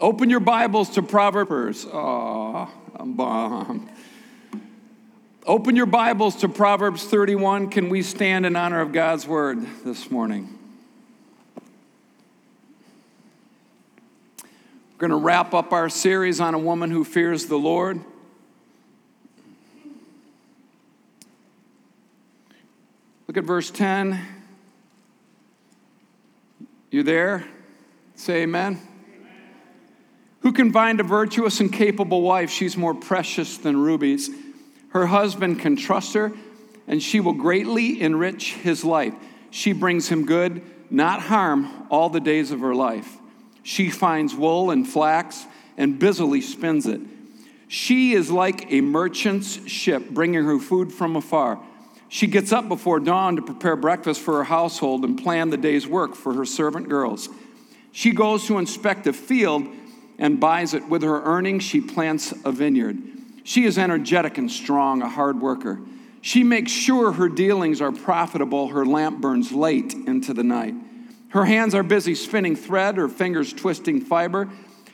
Open your Bibles to Proverbs. Oh, I'm bummed. Open your Bibles to Proverbs 31. Can we stand in honor of God's word this morning? We're going to wrap up our series on a woman who fears the Lord. Look at verse 10. You there? Say amen. Who can find a virtuous and capable wife? She's more precious than rubies. Her husband can trust her, and she will greatly enrich his life. She brings him good, not harm, all the days of her life. She finds wool and flax and busily spins it. She is like a merchant's ship, bringing her food from afar. She gets up before dawn to prepare breakfast for her household and plan the day's work for her servant girls. She goes to inspect a field and buys it. With her earnings, she plants a vineyard. She is energetic and strong, a hard worker. She makes sure her dealings are profitable. Her lamp burns late into the night. Her hands are busy spinning thread, her fingers twisting fiber.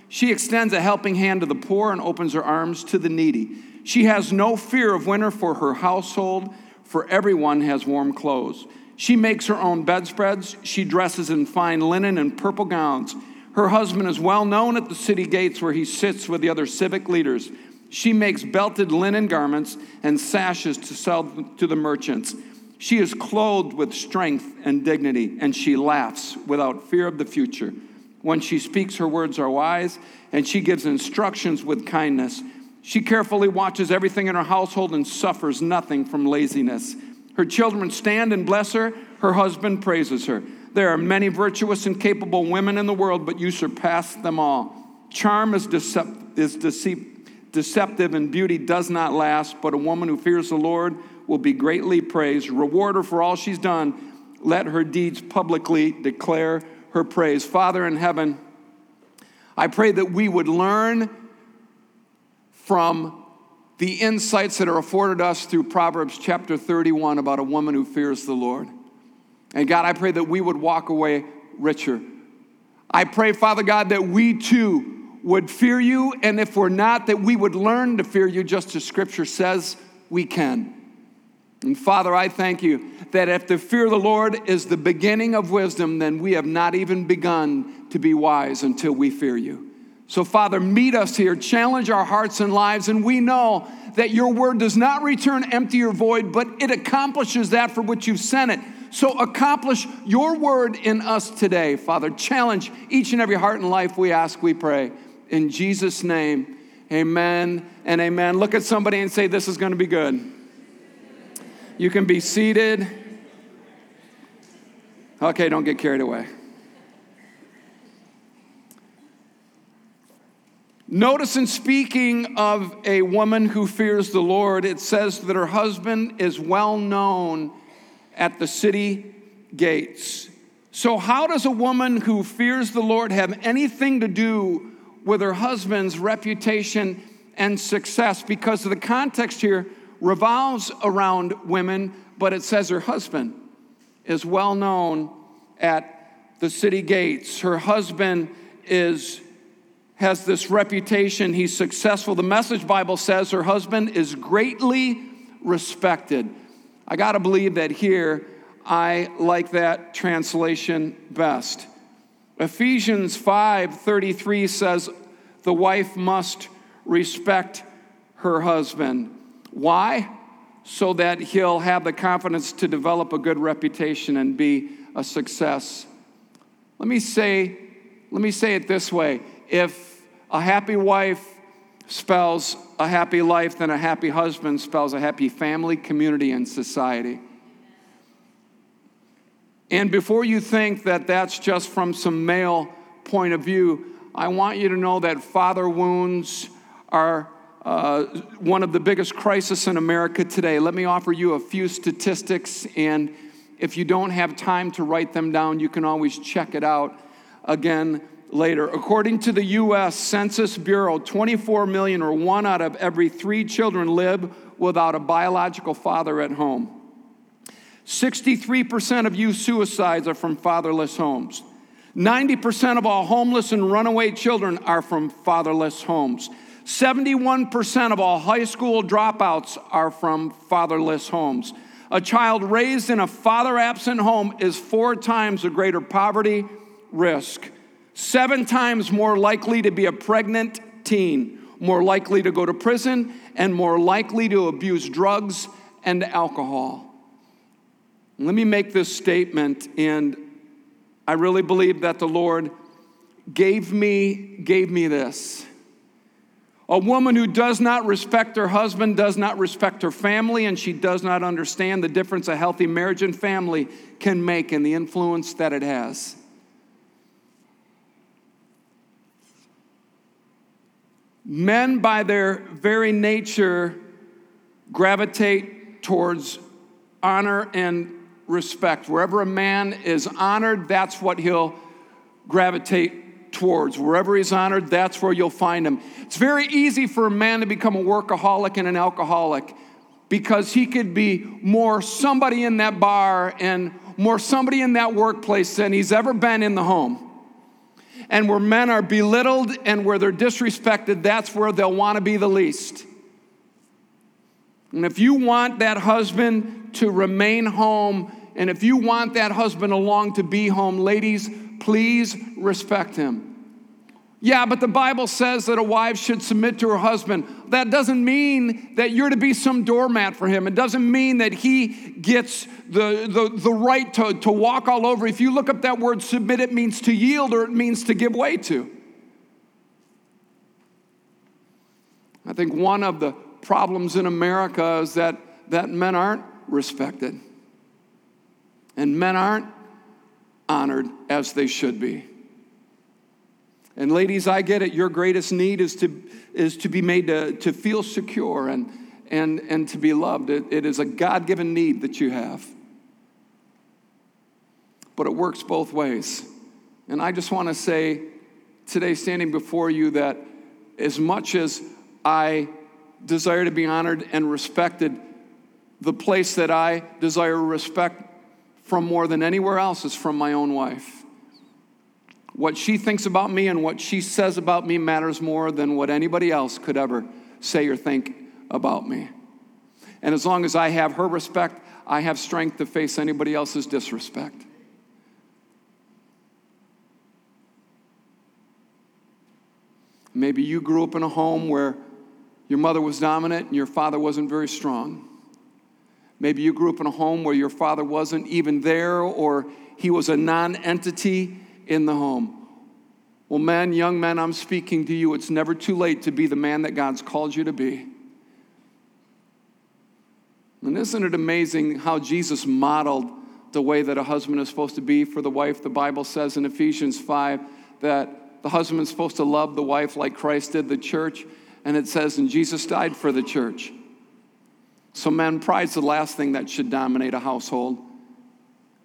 She extends a helping hand to the poor and opens her arms to the needy. She has no fear of winter for her household, for everyone has warm clothes. She makes her own bedspreads. She dresses in fine linen and purple gowns. Her husband is well known at the city gates where he sits with the other civic leaders. She makes belted linen garments and sashes to sell to the merchants. She is clothed with strength and dignity, and she laughs without fear of the future. When she speaks, her words are wise, and she gives instructions with kindness. She carefully watches everything in her household and suffers nothing from laziness. Her children stand and bless her, her husband praises her. There are many virtuous and capable women in the world, but you surpass them all. Charm is, decept- is deceptive and beauty does not last, but a woman who fears the Lord will be greatly praised. Reward her for all she's done. Let her deeds publicly declare her praise. Father in heaven, I pray that we would learn from the insights that are afforded us through Proverbs chapter 31 about a woman who fears the Lord. And God, I pray that we would walk away richer. I pray, Father God, that we too would fear you, and if we're not, that we would learn to fear you just as Scripture says we can. And Father, I thank you that if the fear of the Lord is the beginning of wisdom, then we have not even begun to be wise until we fear you. So, Father, meet us here, challenge our hearts and lives, and we know that your word does not return empty or void, but it accomplishes that for which you've sent it. So accomplish your word in us today, Father. Challenge each and every heart and life, we ask, we pray. In Jesus' name, amen and amen. Look at somebody and say, This is going to be good. You can be seated. Okay, don't get carried away. Notice in speaking of a woman who fears the Lord, it says that her husband is well known at the city gates. So, how does a woman who fears the Lord have anything to do with her husband's reputation and success? Because the context here revolves around women, but it says her husband is well known at the city gates. Her husband is has this reputation, he's successful. The message Bible says her husband is greatly respected. I got to believe that here I like that translation best. Ephesians 5:33 says the wife must respect her husband. Why? So that he'll have the confidence to develop a good reputation and be a success. Let me say let me say it this way. If a happy wife spells a happy life, then a happy husband spells a happy family, community, and society. And before you think that that's just from some male point of view, I want you to know that father wounds are uh, one of the biggest crises in America today. Let me offer you a few statistics, and if you don't have time to write them down, you can always check it out again later. According to the US Census Bureau, 24 million or one out of every three children live without a biological father at home. 63% of youth suicides are from fatherless homes. 90% of all homeless and runaway children are from fatherless homes. 71% of all high school dropouts are from fatherless homes. A child raised in a father absent home is four times a greater poverty risk, seven times more likely to be a pregnant teen, more likely to go to prison, and more likely to abuse drugs and alcohol. Let me make this statement, and I really believe that the Lord gave me, gave me this. A woman who does not respect her husband does not respect her family, and she does not understand the difference a healthy marriage and family can make and the influence that it has. Men, by their very nature, gravitate towards honor and respect. Wherever a man is honored, that's what he'll gravitate towards. Wherever he's honored, that's where you'll find him. It's very easy for a man to become a workaholic and an alcoholic because he could be more somebody in that bar and more somebody in that workplace than he's ever been in the home. And where men are belittled and where they're disrespected, that's where they'll want to be the least. And if you want that husband to remain home, and if you want that husband along to be home, ladies, Please respect him. Yeah, but the Bible says that a wife should submit to her husband. That doesn't mean that you're to be some doormat for him. It doesn't mean that he gets the, the, the right to, to walk all over. If you look up that word submit, it means to yield or it means to give way to. I think one of the problems in America is that, that men aren't respected and men aren't honored as they should be. And ladies, I get it. Your greatest need is to, is to be made to, to feel secure and, and, and to be loved. It, it is a God given need that you have. But it works both ways. And I just want to say today, standing before you, that as much as I desire to be honored and respected, the place that I desire respect from more than anywhere else is from my own wife. What she thinks about me and what she says about me matters more than what anybody else could ever say or think about me. And as long as I have her respect, I have strength to face anybody else's disrespect. Maybe you grew up in a home where your mother was dominant and your father wasn't very strong. Maybe you grew up in a home where your father wasn't even there or he was a non entity in the home. Well, men, young men, I'm speaking to you. It's never too late to be the man that God's called you to be. And isn't it amazing how Jesus modeled the way that a husband is supposed to be for the wife? The Bible says in Ephesians 5 that the husband is supposed to love the wife like Christ did the church. And it says, and Jesus died for the church. So, men, pride's the last thing that should dominate a household.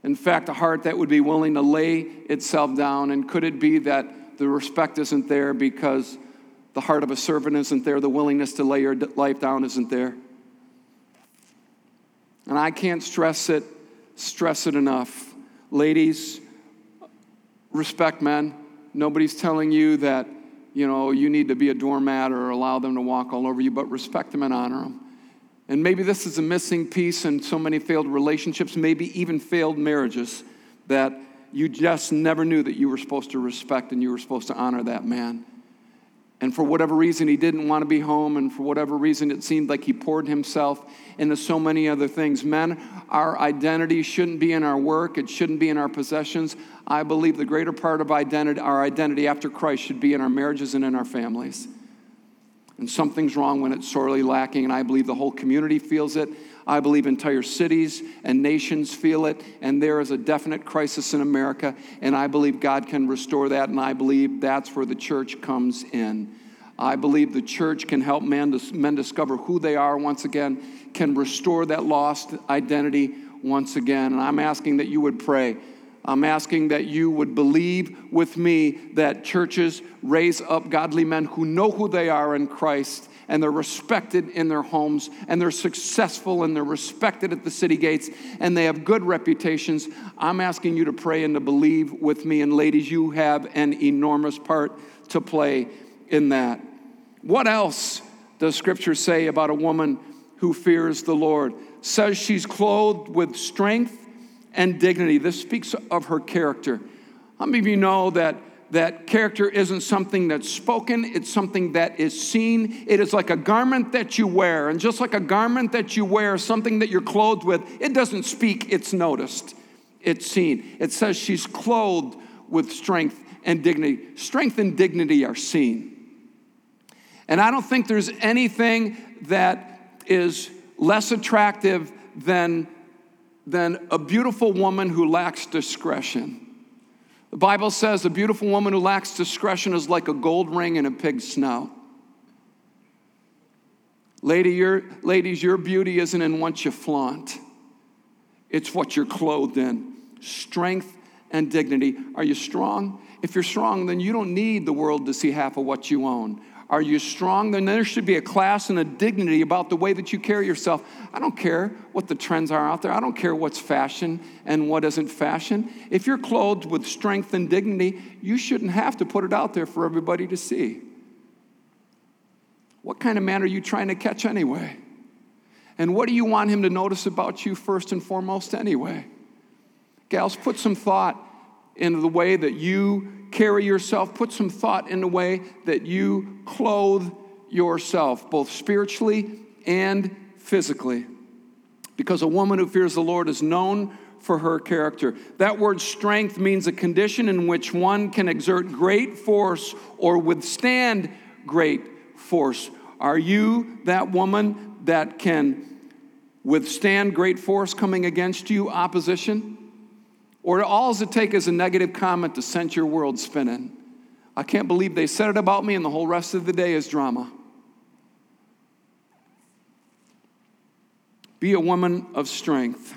In fact, a heart that would be willing to lay itself down. And could it be that the respect isn't there because the heart of a servant isn't there, the willingness to lay your life down isn't there? And I can't stress it, stress it enough. Ladies, respect men. Nobody's telling you that, you know, you need to be a doormat or allow them to walk all over you, but respect them and honor them. And maybe this is a missing piece in so many failed relationships, maybe even failed marriages, that you just never knew that you were supposed to respect and you were supposed to honor that man. And for whatever reason, he didn't want to be home, and for whatever reason, it seemed like he poured himself into so many other things. Men, our identity shouldn't be in our work, it shouldn't be in our possessions. I believe the greater part of identity, our identity after Christ should be in our marriages and in our families. And something's wrong when it's sorely lacking, and I believe the whole community feels it. I believe entire cities and nations feel it, and there is a definite crisis in America, and I believe God can restore that, and I believe that's where the church comes in. I believe the church can help men, men discover who they are once again, can restore that lost identity once again. And I'm asking that you would pray I'm asking that you would believe with me that churches raise up godly men who know who they are in Christ and they're respected in their homes and they're successful and they're respected at the city gates and they have good reputations. I'm asking you to pray and to believe with me. And ladies, you have an enormous part to play in that. What else does Scripture say about a woman who fears the Lord? Says she's clothed with strength and dignity. This speaks of her character. How many of you know that, that character isn't something that's spoken, it's something that is seen? It is like a garment that you wear. And just like a garment that you wear, something that you're clothed with, it doesn't speak, it's noticed, it's seen. It says she's clothed with strength and dignity. Strength and dignity are seen. And I don't think there's anything that is less attractive than than a beautiful woman who lacks discretion. The Bible says a beautiful woman who lacks discretion is like a gold ring in a pig's snout. Lady, your, ladies, your beauty isn't in what you flaunt, it's what you're clothed in strength and dignity. Are you strong? If you're strong, then you don't need the world to see half of what you own. Are you strong? Then there should be a class and a dignity about the way that you carry yourself. I don't care what the trends are out there. I don't care what's fashion and what isn't fashion. If you're clothed with strength and dignity, you shouldn't have to put it out there for everybody to see. What kind of man are you trying to catch anyway? And what do you want him to notice about you first and foremost anyway? Gals, put some thought into the way that you carry yourself, put some thought in the way that you clothe yourself, both spiritually and physically. Because a woman who fears the Lord is known for her character. That word strength means a condition in which one can exert great force or withstand great force. Are you that woman that can withstand great force coming against you, opposition? Or all it take is a negative comment to send your world spinning? I can't believe they said it about me, and the whole rest of the day is drama. Be a woman of strength.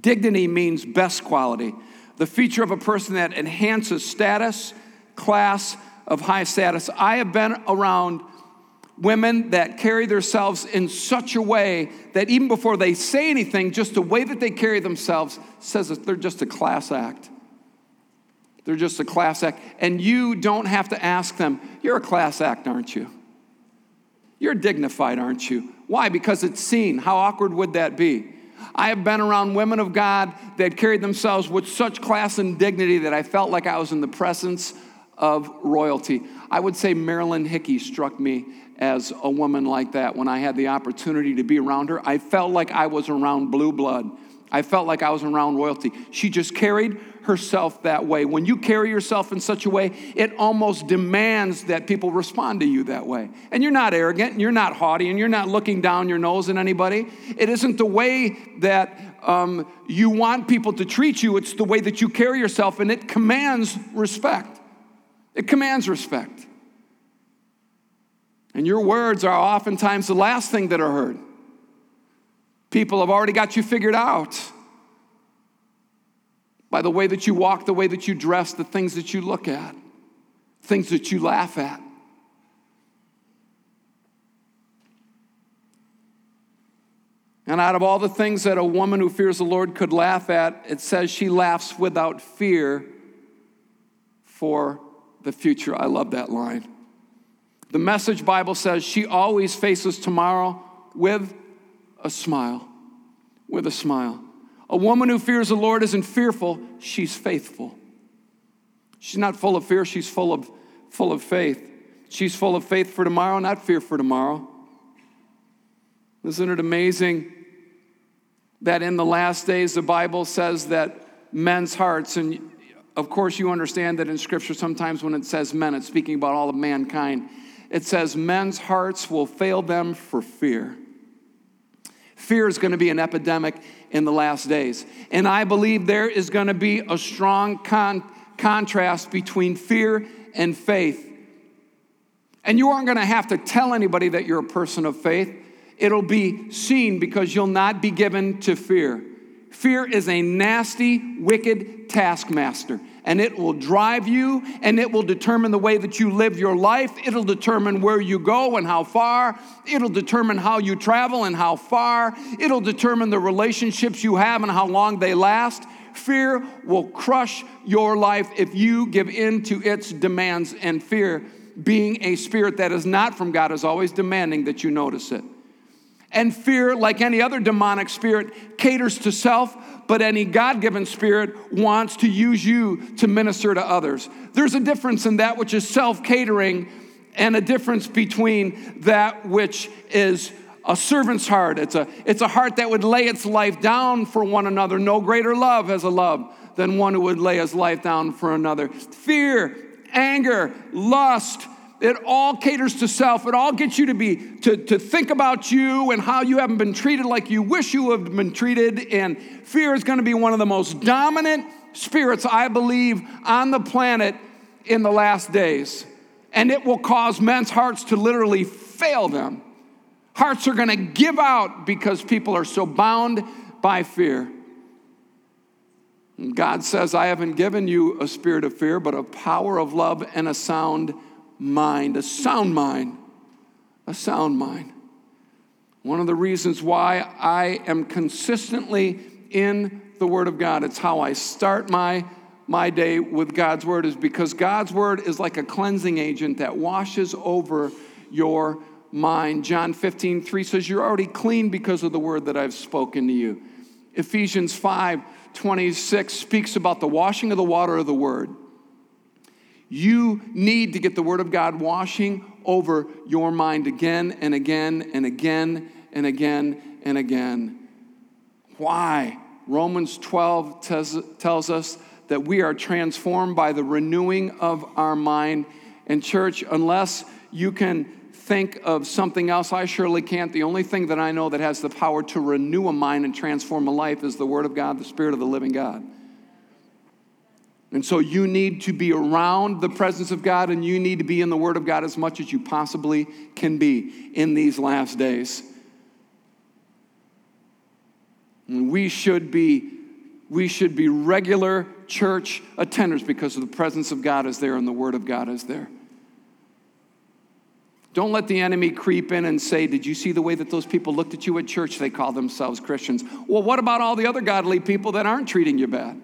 Dignity means best quality, the feature of a person that enhances status, class of high status. I have been around women that carry themselves in such a way that even before they say anything, just the way that they carry themselves says that they're just a class act. They're just a class act. And you don't have to ask them, You're a class act, aren't you? You're dignified, aren't you? Why? Because it's seen. How awkward would that be? I have been around women of God that carried themselves with such class and dignity that I felt like I was in the presence of royalty. I would say Marilyn Hickey struck me as a woman like that when I had the opportunity to be around her. I felt like I was around blue blood. I felt like I was around royalty. She just carried herself that way. When you carry yourself in such a way, it almost demands that people respond to you that way. And you're not arrogant, and you're not haughty, and you're not looking down your nose at anybody. It isn't the way that um, you want people to treat you, it's the way that you carry yourself, and it commands respect. It commands respect. And your words are oftentimes the last thing that are heard. People have already got you figured out by the way that you walk, the way that you dress, the things that you look at, things that you laugh at. And out of all the things that a woman who fears the Lord could laugh at, it says she laughs without fear for the future. I love that line. The message Bible says she always faces tomorrow with a smile. With a smile. A woman who fears the Lord isn't fearful, she's faithful. She's not full of fear, she's full of, full of faith. She's full of faith for tomorrow, not fear for tomorrow. Isn't it amazing that in the last days the Bible says that men's hearts, and of course you understand that in Scripture sometimes when it says men, it's speaking about all of mankind it says men's hearts will fail them for fear. Fear is going to be an epidemic in the last days. And I believe there is going to be a strong con- contrast between fear and faith. And you aren't going to have to tell anybody that you're a person of faith. It'll be seen because you'll not be given to fear. Fear is a nasty, wicked taskmaster, and it will drive you and it will determine the way that you live your life. It'll determine where you go and how far. It'll determine how you travel and how far. It'll determine the relationships you have and how long they last. Fear will crush your life if you give in to its demands, and fear, being a spirit that is not from God, is always demanding that you notice it. And fear, like any other demonic spirit, caters to self, but any God given spirit wants to use you to minister to others. There's a difference in that which is self catering and a difference between that which is a servant's heart. It's a, it's a heart that would lay its life down for one another. No greater love has a love than one who would lay his life down for another. Fear, anger, lust, it all caters to self. It all gets you to be to, to think about you and how you haven't been treated like you wish you have been treated. And fear is going to be one of the most dominant spirits, I believe, on the planet in the last days. And it will cause men's hearts to literally fail them. Hearts are going to give out because people are so bound by fear. God says, I haven't given you a spirit of fear, but a power of love and a sound mind, a sound mind, a sound mind. One of the reasons why I am consistently in the Word of God, it's how I start my, my day with God's Word, is because God's Word is like a cleansing agent that washes over your mind. John 15, 3 says, You're already clean because of the Word that I've spoken to you. Ephesians 5, 26 speaks about the washing of the water of the Word. You need to get the Word of God washing over your mind again and again and again and again and again. Why? Romans 12 tells, tells us that we are transformed by the renewing of our mind. And, church, unless you can think of something else, I surely can't. The only thing that I know that has the power to renew a mind and transform a life is the Word of God, the Spirit of the living God. And so you need to be around the presence of God and you need to be in the Word of God as much as you possibly can be in these last days. And we should be we should be regular church attenders because the presence of God is there and the Word of God is there. Don't let the enemy creep in and say, Did you see the way that those people looked at you at church? They call themselves Christians. Well, what about all the other godly people that aren't treating you bad?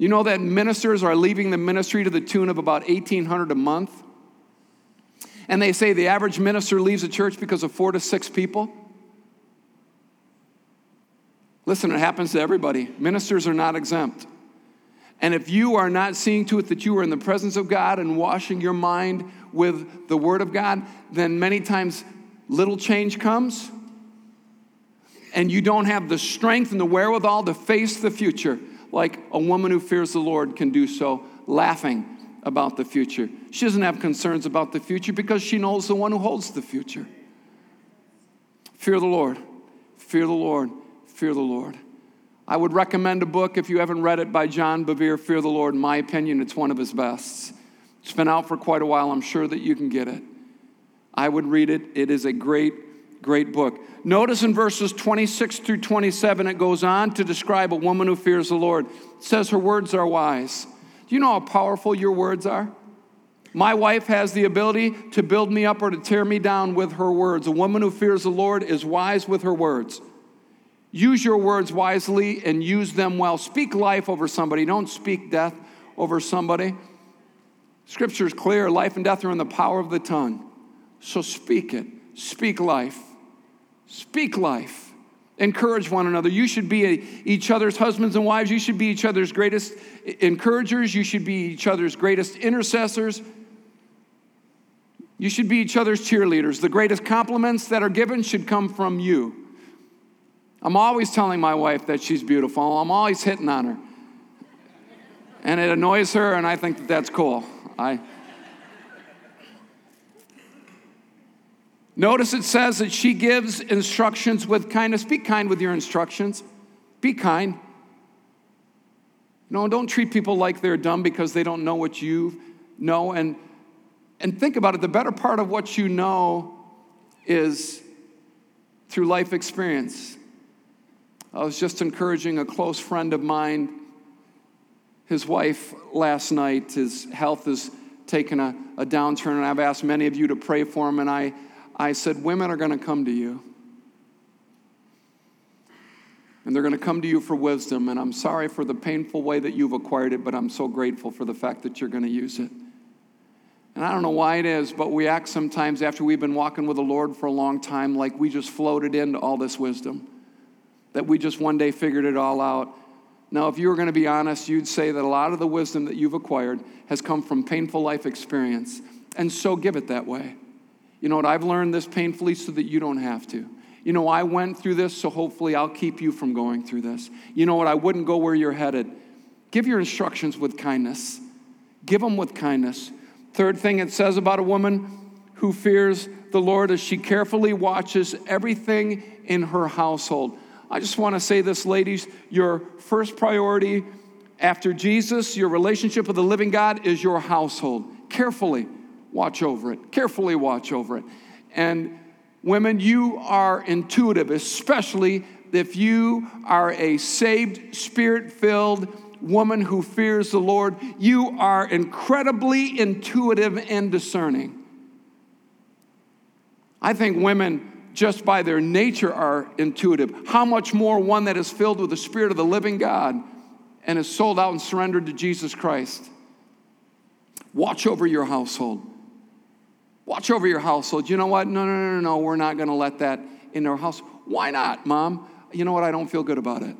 You know that ministers are leaving the ministry to the tune of about 1800 a month? And they say the average minister leaves a church because of four to six people. Listen, it happens to everybody. Ministers are not exempt. And if you are not seeing to it that you are in the presence of God and washing your mind with the Word of God, then many times little change comes and you don't have the strength and the wherewithal to face the future like a woman who fears the Lord can do so, laughing about the future. She doesn't have concerns about the future because she knows the one who holds the future. Fear the Lord, fear the Lord, fear the Lord. I would recommend a book, if you haven't read it, by John Bevere, Fear the Lord. In my opinion, it's one of his best. It's been out for quite a while. I'm sure that you can get it. I would read it. It is a great Great book. Notice in verses 26 through 27, it goes on to describe a woman who fears the Lord. It says her words are wise. Do you know how powerful your words are? My wife has the ability to build me up or to tear me down with her words. A woman who fears the Lord is wise with her words. Use your words wisely and use them well. Speak life over somebody, don't speak death over somebody. Scripture is clear life and death are in the power of the tongue. So speak it, speak life. Speak life. Encourage one another. You should be a, each other's husbands and wives. You should be each other's greatest encouragers. You should be each other's greatest intercessors. You should be each other's cheerleaders. The greatest compliments that are given should come from you. I'm always telling my wife that she's beautiful. I'm always hitting on her. And it annoys her, and I think that that's cool. I, Notice it says that she gives instructions with kindness. Be kind with your instructions. Be kind. No, don't treat people like they're dumb because they don't know what you know. And, and think about it the better part of what you know is through life experience. I was just encouraging a close friend of mine. His wife last night, his health has taken a, a downturn, and I've asked many of you to pray for him. And I, I said, Women are going to come to you. And they're going to come to you for wisdom. And I'm sorry for the painful way that you've acquired it, but I'm so grateful for the fact that you're going to use it. And I don't know why it is, but we act sometimes after we've been walking with the Lord for a long time like we just floated into all this wisdom, that we just one day figured it all out. Now, if you were going to be honest, you'd say that a lot of the wisdom that you've acquired has come from painful life experience. And so give it that way. You know what? I've learned this painfully so that you don't have to. You know, I went through this, so hopefully I'll keep you from going through this. You know what? I wouldn't go where you're headed. Give your instructions with kindness. Give them with kindness. Third thing it says about a woman who fears the Lord is she carefully watches everything in her household. I just want to say this, ladies your first priority after Jesus, your relationship with the living God, is your household. Carefully watch over it. Carefully watch over it. And women, you are intuitive, especially if you are a saved, spirit filled, woman who fears the Lord, you are incredibly intuitive and discerning. I think women, just by their nature, are intuitive. How much more one that is filled with the Spirit of the living God and is sold out and surrendered to Jesus Christ? Watch over your household. Watch over your household. You know what? No, no, no, no, no. We're not going to let that in our house. Why not, mom? You know what? I don't feel good about it.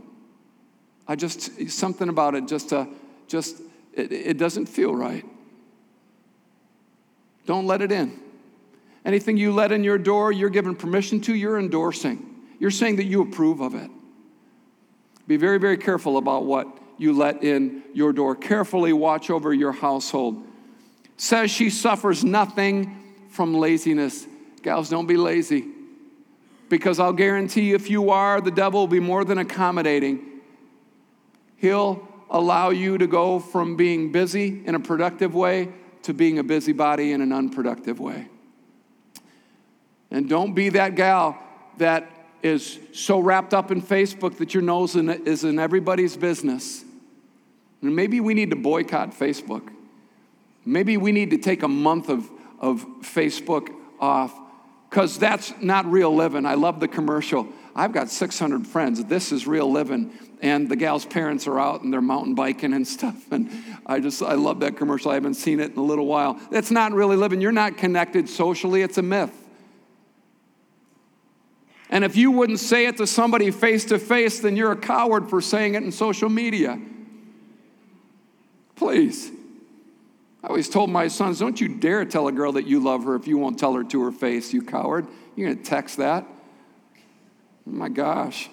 I just, something about it just, uh, just it, it doesn't feel right. Don't let it in. Anything you let in your door, you're given permission to, you're endorsing. You're saying that you approve of it. Be very, very careful about what you let in your door. Carefully watch over your household. Says she suffers nothing from laziness. Gals, don't be lazy. Because I'll guarantee you, if you are, the devil will be more than accommodating. He'll allow you to go from being busy in a productive way to being a busybody in an unproductive way. And don't be that gal that is so wrapped up in Facebook that your nose is in everybody's business. And maybe we need to boycott Facebook. Maybe we need to take a month of, of Facebook off because that's not real living. I love the commercial. I've got 600 friends. This is real living and the gal's parents are out and they're mountain biking and stuff. And I just, I love that commercial. I haven't seen it in a little while. That's not really living. You're not connected socially, it's a myth. And if you wouldn't say it to somebody face to face, then you're a coward for saying it in social media. Please. I always told my sons, don't you dare tell a girl that you love her if you won't tell her to her face, you coward. You're going to text that? Oh my gosh.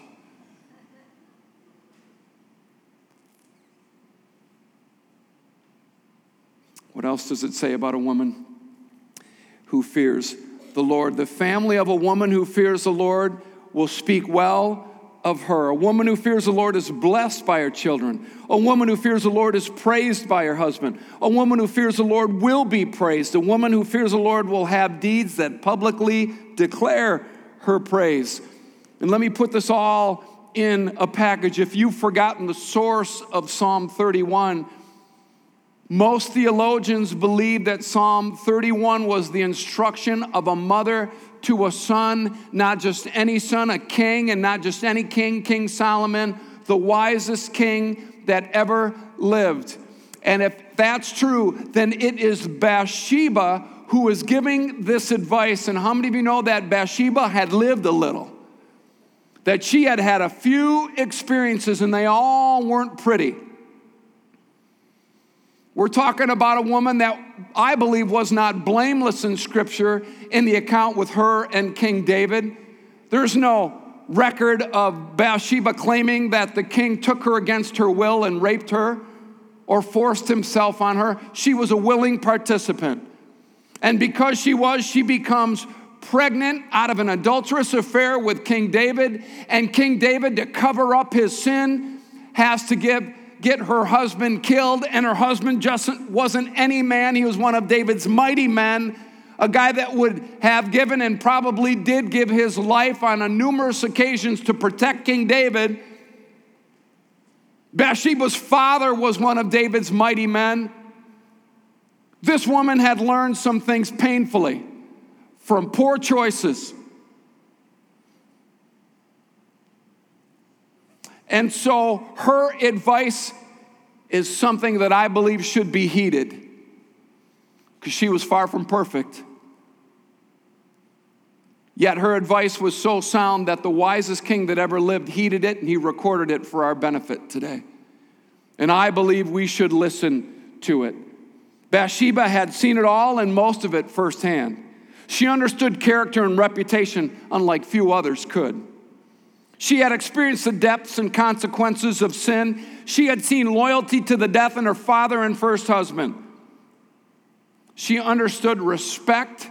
What else does it say about a woman who fears the Lord? The family of a woman who fears the Lord will speak well of her. A woman who fears the Lord is blessed by her children. A woman who fears the Lord is praised by her husband. A woman who fears the Lord will be praised. A woman who fears the Lord will have deeds that publicly declare her praise. And let me put this all in a package. If you've forgotten the source of Psalm 31, most theologians believe that Psalm 31 was the instruction of a mother to a son, not just any son, a king, and not just any king, King Solomon, the wisest king that ever lived. And if that's true, then it is Bathsheba who is giving this advice. And how many of you know that Bathsheba had lived a little? That she had had a few experiences and they all weren't pretty. We're talking about a woman that I believe was not blameless in Scripture in the account with her and King David. There's no record of Bathsheba claiming that the king took her against her will and raped her or forced himself on her. She was a willing participant. And because she was, she becomes pregnant out of an adulterous affair with King David. And King David, to cover up his sin, has to give get her husband killed, and her husband just wasn't any man. He was one of David's mighty men, a guy that would have given and probably did give his life on a numerous occasions to protect King David. Bathsheba's father was one of David's mighty men. This woman had learned some things painfully from poor choices. And so her advice is something that I believe should be heeded because she was far from perfect. Yet her advice was so sound that the wisest king that ever lived heeded it and he recorded it for our benefit today. And I believe we should listen to it. Bathsheba had seen it all and most of it firsthand. She understood character and reputation unlike few others could. She had experienced the depths and consequences of sin. She had seen loyalty to the death in her father and first husband. She understood respect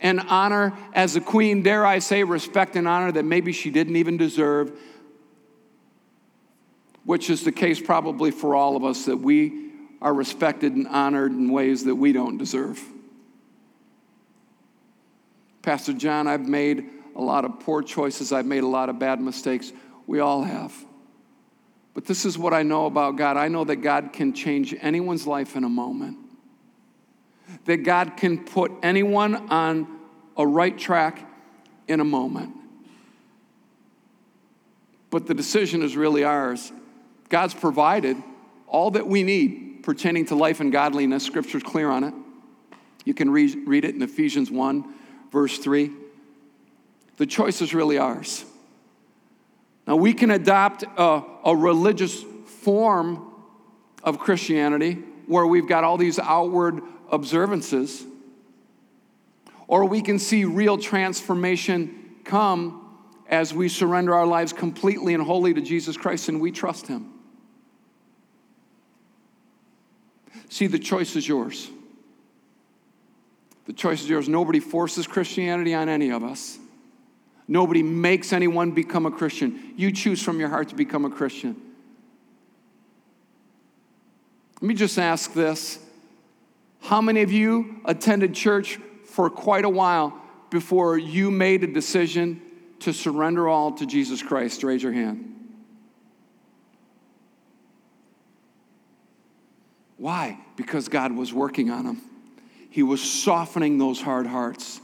and honor as a queen, dare I say, respect and honor that maybe she didn't even deserve, which is the case probably for all of us, that we are respected and honored in ways that we don't deserve. Pastor John, I've made a lot of poor choices, I've made a lot of bad mistakes. We all have. But this is what I know about God I know that God can change anyone's life in a moment that God can put anyone on a right track in a moment. But the decision is really ours. God's provided all that we need pertaining to life and godliness. Scripture's clear on it. You can read, read it in Ephesians 1, verse 3. The choice is really ours. Now, we can adopt a, a religious form of Christianity where we've got all these outward observances, or we can see real transformation come as we surrender our lives completely and wholly to Jesus Christ and we trust Him. See, the choice is yours. The choice is yours. Nobody forces Christianity on any of us. Nobody makes anyone become a Christian. You choose from your heart to become a Christian. Let me just ask this how many of you attended church for quite a while before you made a decision to surrender all to Jesus Christ? Raise your hand. Why? Because God was working on them. He was softening those hard hearts.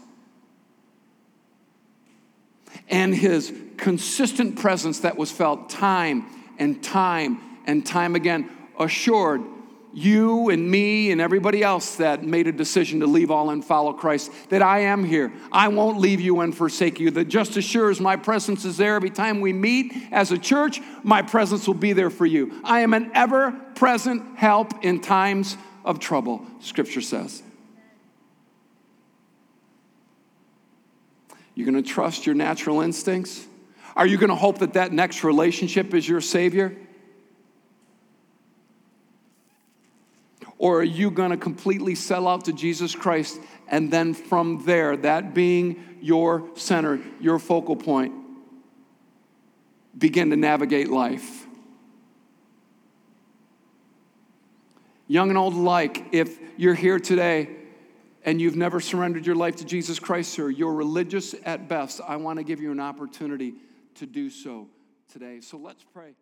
And his consistent presence that was felt time and time and time again assured you and me and everybody else that made a decision to leave all and follow Christ, that I am here. I won't leave you and forsake you. That just as sure as my presence is there every time we meet as a church, my presence will be there for you. I am an ever present help in times of trouble, Scripture says. You're going to trust your natural instincts? Are you going to hope that that next relationship is your Savior? Or are you going to completely sell out to Jesus Christ and then from there, that being your center, your focal point, begin to navigate life? Young and old alike, if you're here today and you've never surrendered your life to Jesus Christ, or you're religious at best, I want to give you an opportunity to do so today. So let's pray.